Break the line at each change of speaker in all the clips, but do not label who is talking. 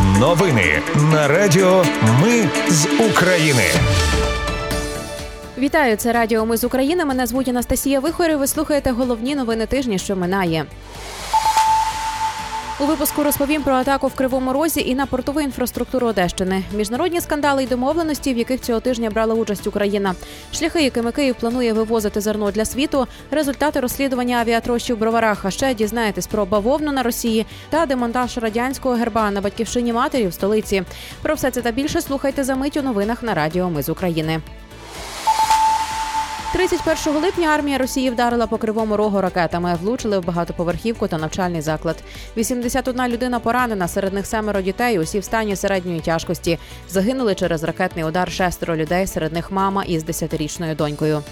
Новини на Радіо Ми з України.
Вітаю, це Радіо Ми з України. Мене звуть Анастасія Вихор. Ви слухаєте головні новини тижня, що минає. У випуску розповім про атаку в Кривому Розі і на портову інфраструктуру Одещини, міжнародні скандали й домовленості, в яких цього тижня брала участь Україна, шляхи, якими Київ планує вивозити зерно для світу, результати розслідування авіатрощів броварах. А ще дізнаєтесь про бавовну на Росії та демонтаж радянського герба на батьківщині матері в столиці. Про все це та більше слухайте за мить у новинах на Радіо Ми з України. 31 липня армія Росії вдарила по кривому рогу ракетами, влучили в багатоповерхівку та навчальний заклад. 81 людина поранена, серед них семеро дітей. Усі в стані середньої тяжкості. Загинули через ракетний удар шестеро людей. Серед них мама із 10-річною донькою.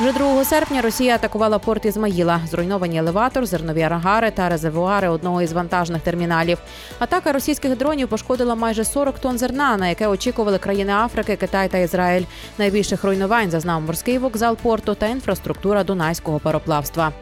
Вже 2 серпня Росія атакувала порт Ізмаїла. Зруйновані елеватор, зернові арагари та резервуари одного із вантажних терміналів. Атака російських дронів пошкодила майже 40 тонн зерна, на яке очікували країни Африки, Китай та Ізраїль. Найбільших руйнувань зазнав морський вокзал порту та інфраструктура дунайського пароплавства.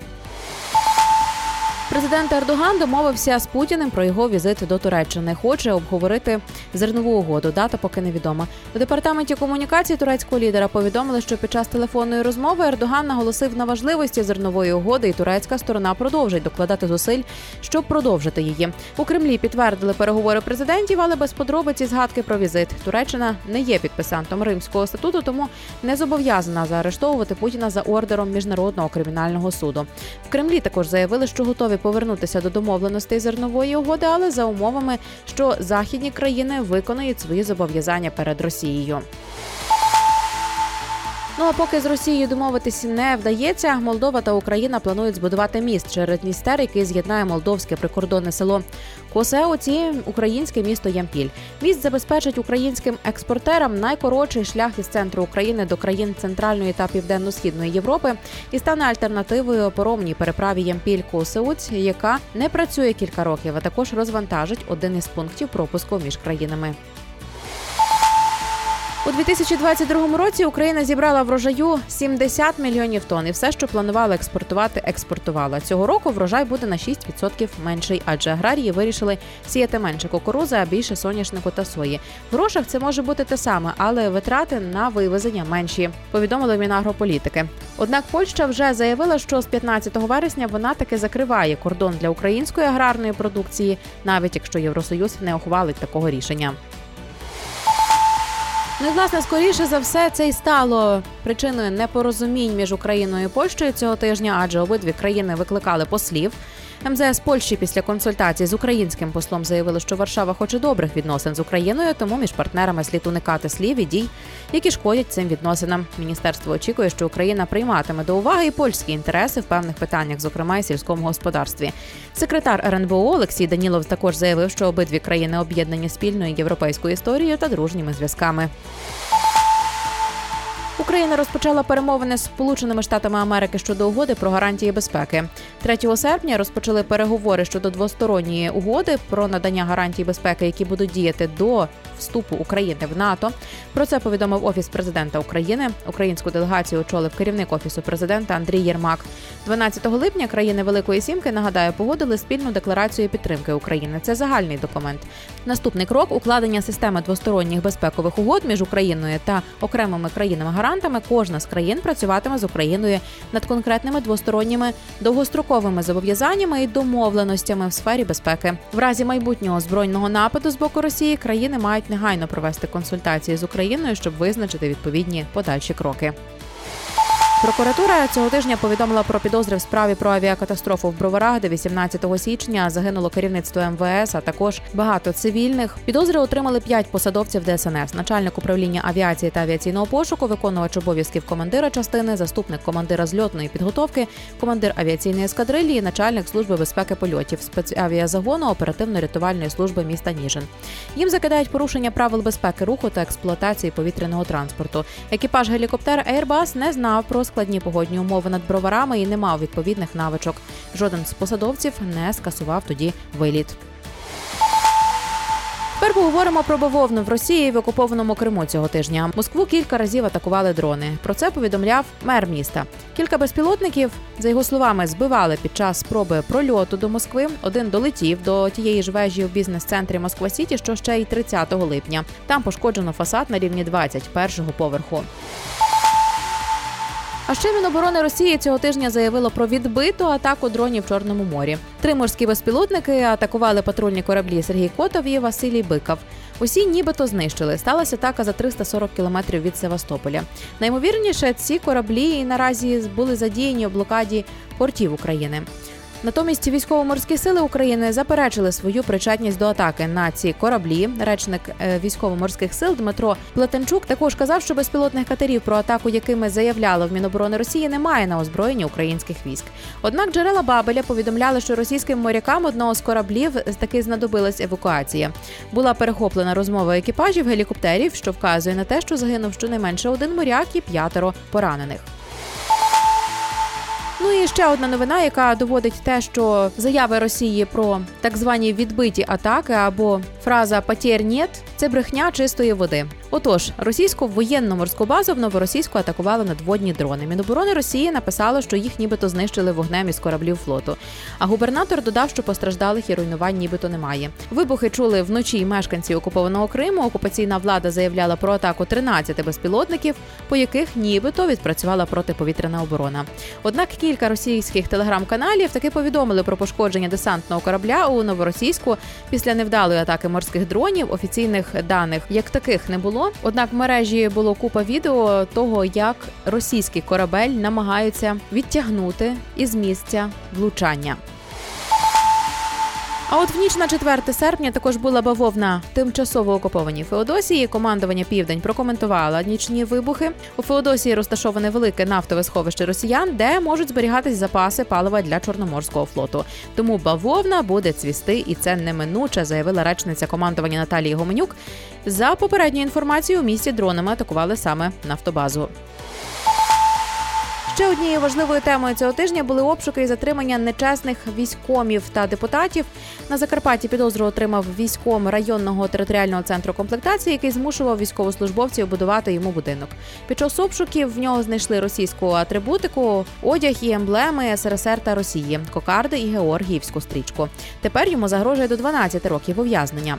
Президент Ердоган домовився з Путіним про його візит до Туреччини. Хоче обговорити зернову угоду. Дата поки невідома. У департаменті комунікації турецького лідера повідомили, що під час телефонної розмови Ердоган наголосив на важливості зернової угоди, і турецька сторона продовжить докладати зусиль, щоб продовжити її. У Кремлі підтвердили переговори президентів, але без подробиці згадки про візит. Туреччина не є підписантом Римського статуту, тому не зобов'язана заарештовувати Путіна за ордером міжнародного кримінального суду. В Кремлі також заявили, що готові повернутися до домовленостей зернової угоди, але за умовами, що західні країни виконують свої зобов'язання перед Росією. Ну а поки з Росією домовитися не вдається, Молдова та Україна планують збудувати міст через Дністер, який з'єднає молдовське прикордонне село Косеоці, українське місто Ямпіль. Міст забезпечить українським експортерам найкоротший шлях із центру України до країн Центральної та Південно-Східної Європи і стане альтернативою паромній переправі Ямпіль Косеуць, яка не працює кілька років, а також розвантажить один із пунктів пропуску між країнами. У 2022 році Україна зібрала врожаю 70 мільйонів тонн. І все, що планувала експортувати, експортувала. Цього року врожай буде на 6% менший, адже аграрії вирішили сіяти менше кукурузи, а більше соняшнику та сої. В грошах це може бути те саме, але витрати на вивезення менші. Повідомили Мінагрополітики. Однак Польща вже заявила, що з 15 вересня вона таки закриває кордон для української аграрної продукції, навіть якщо Євросоюз не ухвалить такого рішення. Ну і власне скоріше за все це й стало причиною непорозумінь між Україною і Польщею цього тижня, адже обидві країни викликали послів. МЗС Польщі після консультацій з українським послом заявили, що Варшава хоче добрих відносин з Україною, тому між партнерами слід уникати слів і дій, які шкодять цим відносинам. Міністерство очікує, що Україна прийматиме до уваги і польські інтереси в певних питаннях, зокрема і сільському господарстві. Секретар РНБО Олексій Данілов також заявив, що обидві країни об'єднані спільною європейською історією та дружніми зв'язками. Україна розпочала перемовини з Сполученими Штатами Америки щодо угоди про гарантії безпеки. 3 серпня розпочали переговори щодо двосторонньої угоди про надання гарантій безпеки, які будуть діяти до вступу України в НАТО. Про це повідомив офіс президента України. Українську делегацію очолив керівник офісу президента Андрій Єрмак. 12 липня країни Великої Сімки нагадаю, погодили спільну декларацію підтримки України. Це загальний документ. Наступний крок укладення системи двосторонніх безпекових угод між Україною та окремими країнами-гарантами. Кожна з країн працюватиме з Україною над конкретними двосторонніми довгостроковими зобов'язаннями і домовленостями в сфері безпеки. В разі майбутнього збройного нападу з боку Росії країни мають негайно провести консультації з Україною, щоб визначити відповідні подальші кроки. Прокуратура цього тижня повідомила про підозри в справі про авіакатастрофу в Броварах, де 18 січня загинуло керівництво МВС, а також багато цивільних. Підозри отримали п'ять посадовців ДСНС, начальник управління авіації та авіаційного пошуку, виконувач обов'язків командира частини, заступник командира зльотної підготовки, командир авіаційної ескадрилії, начальник служби безпеки польотів, спецавіазагону оперативно-рятувальної служби міста Ніжин. Їм закидають порушення правил безпеки руху та експлуатації повітряного транспорту. Екіпаж гелікоптера Airbus не знав про складні погодні умови над броварами і не мав відповідних навичок. Жоден з посадовців не скасував тоді виліт. Тепер поговоримо про бавовну в Росії в окупованому Криму цього тижня. Москву кілька разів атакували дрони. Про це повідомляв мер міста. Кілька безпілотників, за його словами, збивали під час спроби прольоту до Москви. Один долетів до тієї ж вежі в бізнес-центрі Москва Сіті, що ще й 30 липня. Там пошкоджено фасад на рівні 21-го поверху. А ще Міноборони Росії цього тижня заявило про відбиту атаку дронів в Чорному морі. Три морські безпілотники атакували патрульні кораблі Сергій Котов і Василій Биков. Усі нібито знищили. Сталася атака за 340 кілометрів від Севастополя. Наймовірніше, ці кораблі наразі були задіяні у блокаді портів України. Натомість військово-морські сили України заперечили свою причетність до атаки на ці кораблі. Речник е, військово-морських сил Дмитро Плетенчук також казав, що безпілотних катерів, про атаку якими заявляли в Міноборони Росії, немає на озброєнні українських військ. Однак джерела Бабеля повідомляли, що російським морякам одного з кораблів таки знадобилась евакуація. Була перехоплена розмова екіпажів гелікоптерів, що вказує на те, що загинув щонайменше один моряк і п'ятеро поранених. Ну і ще одна новина, яка доводить те, що заяви Росії про так звані відбиті атаки або фраза «потєр нєт» – це брехня чистої води. Отож, російську воєнну морську базу в новоросійську атакували надводні дрони. Міноборони Росії написало, що їх нібито знищили вогнем із кораблів флоту. А губернатор додав, що постраждалих і руйнувань нібито немає. Вибухи чули вночі мешканці окупованого Криму. Окупаційна влада заявляла про атаку 13 безпілотників, по яких нібито відпрацювала протиповітряна оборона. Однак кілька російських телеграм-каналів таки повідомили про пошкодження десантного корабля у новоросійську після невдалої атаки морських дронів. Офіційних даних як таких не було. Однак в мережі було купа відео того, як російський корабель намагаються відтягнути із місця влучання. А от в ніч на 4 серпня також була бавовна тимчасово окупованій Феодосії. Командування Південь прокоментувало нічні вибухи. У Феодосії розташоване велике нафтове сховище росіян, де можуть зберігатись запаси палива для чорноморського флоту. Тому бавовна буде цвісти, і це неминуче, заявила речниця командування Наталії Гоменюк. За попередньою інформацією, у місті дронами атакували саме нафтобазу. Ще однією важливою темою цього тижня були обшуки і затримання нечесних військомів та депутатів. На Закарпатті підозру отримав військом районного територіального центру комплектації, який змушував військовослужбовців будувати йому будинок. Під час обшуків в нього знайшли російську атрибутику, одяг і емблеми СРСР та Росії, кокарди і георгіївську стрічку. Тепер йому загрожує до 12 років ув'язнення.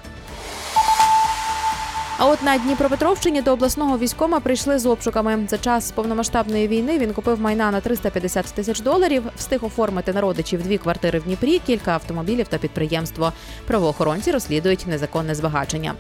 А от на Дніпропетровщині до обласного військома прийшли з обшуками. За час повномасштабної війни він купив майна на 350 тисяч доларів, встиг оформити на родичів дві квартири в Дніпрі, кілька автомобілів та підприємство. Правоохоронці розслідують незаконне збагачення.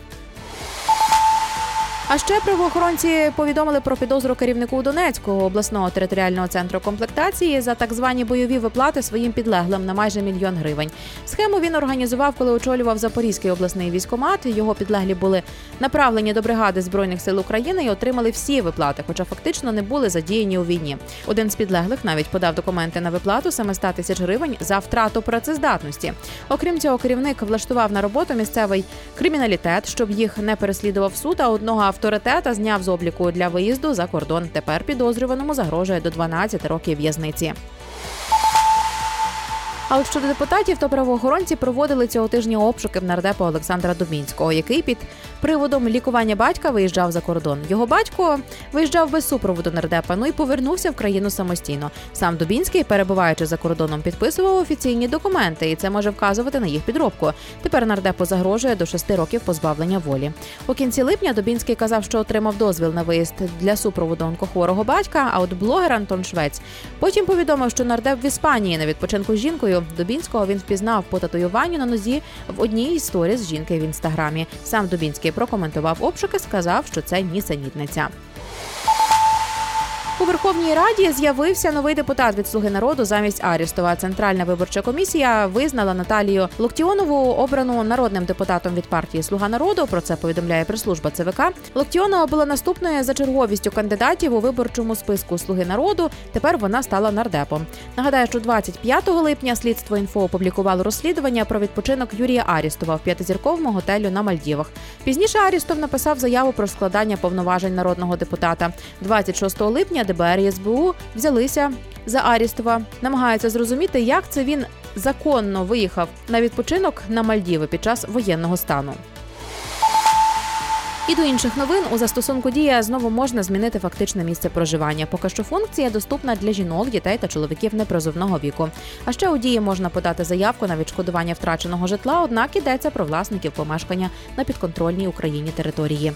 А ще правоохоронці повідомили про підозру керівнику Донецького обласного територіального центру комплектації за так звані бойові виплати своїм підлеглим на майже мільйон гривень. Схему він організував, коли очолював Запорізький обласний військомат. Його підлеглі були направлені до бригади збройних сил України і отримали всі виплати, хоча фактично не були задіяні у війні. Один з підлеглих навіть подав документи на виплату 700 тисяч гривень за втрату працездатності. Окрім цього, керівник влаштував на роботу місцевий криміналітет, щоб їх не переслідував суд. А одного авторитета зняв з обліку для виїзду за кордон. Тепер підозрюваному загрожує до 12 років в'язниці. А от щодо депутатів, то правоохоронці проводили цього тижня обшуки в нардепа Олександра Дубінського, який під приводом лікування батька виїжджав за кордон. Його батько виїжджав без супроводу нардепа, ну і повернувся в країну самостійно. Сам Дубінський, перебуваючи за кордоном, підписував офіційні документи, і це може вказувати на їх підробку. Тепер нардепу загрожує до шести років позбавлення волі. У кінці липня Дубінський казав, що отримав дозвіл на виїзд для супроводу онкохворого батька. А от блогер Антон Швець потім повідомив, що нардеп в Іспанії на відпочинку з жінкою. Дубінського він впізнав по татуюванню на нозі в одній із сторіс жінки в інстаграмі. Сам Дубінський прокоментував обшуки, сказав, що це нісенітниця. У Верховній Раді з'явився новий депутат від Слуги народу замість Арістова. Центральна виборча комісія визнала Наталію Локтіонову обрану народним депутатом від партії Слуга народу. Про це повідомляє прес-служба ЦВК. Локтіонова була наступною за черговістю кандидатів у виборчому списку Слуги народу. Тепер вона стала нардепом. Нагадаю, що 25 липня слідство інфо опублікувало розслідування про відпочинок Юрія Арістова в п'ятизірковому готелю на Мальдівах. Пізніше Арістов написав заяву про складання повноважень народного депутата. 26 липня ДБР і СБУ взялися за Арістова, намагаються зрозуміти, як це він законно виїхав на відпочинок на Мальдіви під час воєнного стану. І до інших новин у застосунку дія знову можна змінити фактичне місце проживання. Поки що функція доступна для жінок, дітей та чоловіків непризовного віку. А ще у дії можна подати заявку на відшкодування втраченого житла, однак йдеться про власників помешкання на підконтрольній Україні території.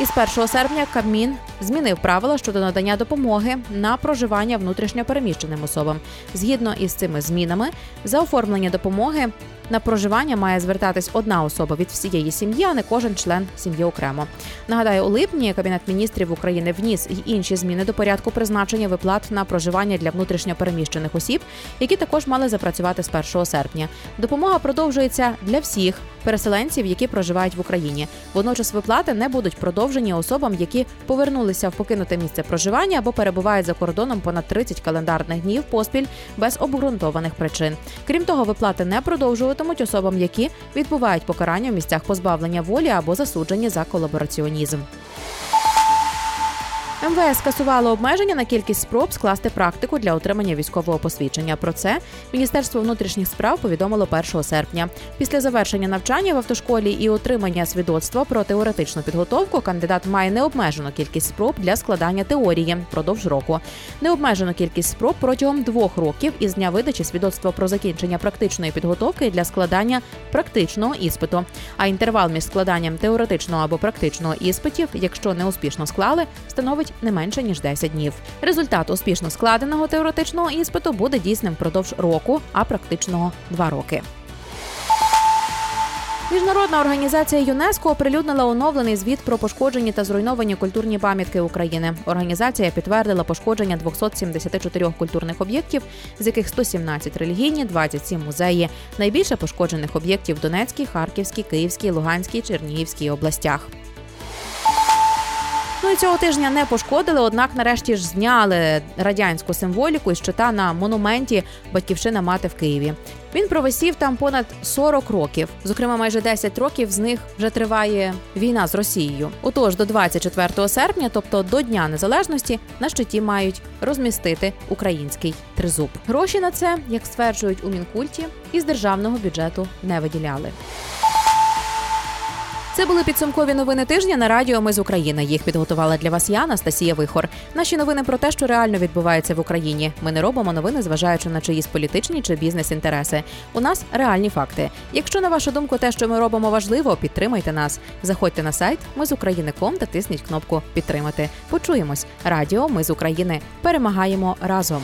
Із 1 серпня Кабмін змінив правила щодо надання допомоги на проживання внутрішньопереміщеним особам. Згідно із цими змінами, за оформлення допомоги на проживання має звертатись одна особа від всієї сім'ї, а не кожен член сім'ї окремо. Нагадаю, у липні Кабінет міністрів України вніс й інші зміни до порядку призначення виплат на проживання для внутрішньопереміщених осіб, які також мали запрацювати з 1 серпня. Допомога продовжується для всіх переселенців, які проживають в Україні. Водночас виплати не будуть продовжені особам, які повернулися в покинуте місце проживання або перебувають за кордоном понад 30 календарних днів поспіль без обґрунтованих причин. Крім того, виплати не продовжуватимуть особам, які відбувають покарання в місцях позбавлення волі або засуджені за колабораціонізм. МВС скасувало обмеження на кількість спроб скласти практику для отримання військового посвідчення. Про це Міністерство внутрішніх справ повідомило 1 серпня. Після завершення навчання в автошколі і отримання свідоцтва про теоретичну підготовку кандидат має необмежену кількість спроб для складання теорії впродовж року, необмежену кількість спроб протягом двох років із дня видачі свідоцтва про закінчення практичної підготовки для складання практичного іспиту. А інтервал між складанням теоретичного або практичного іспитів, якщо не успішно склали, становить не менше ніж 10 днів. Результат успішно складеного теоретичного іспиту буде дійсним впродовж року, а практичного 2 роки. Міжнародна організація ЮНЕСКО оприлюднила оновлений звіт про пошкоджені та зруйновані культурні пам'ятки України. Організація підтвердила пошкодження 274 культурних об'єктів, з яких 117 релігійні, 27 музеї. Найбільше пошкоджених об'єктів в Донецькій, Харківській, Київській, Луганській, Чернігівській областях. Ну і цього тижня не пошкодили, однак нарешті ж зняли радянську символіку із щита на монументі Батьківщина мати в Києві. Він провисів там понад 40 років. Зокрема, майже 10 років з них вже триває війна з Росією. Отож, до 24 серпня, тобто до Дня Незалежності, на щиті мають розмістити український тризуб. Гроші на це, як стверджують у мінкульті, із державного бюджету не виділяли. Це були підсумкові новини тижня на радіо. Ми з України. Їх підготувала для вас я, Анастасія Вихор. Наші новини про те, що реально відбувається в Україні. Ми не робимо новини, зважаючи на чиїсь політичні чи бізнес-інтереси. У нас реальні факти. Якщо на вашу думку, те, що ми робимо, важливо, підтримайте нас. Заходьте на сайт Ми з України.ком та тисніть кнопку Підтримати. Почуємось. Радіо Ми з України перемагаємо разом.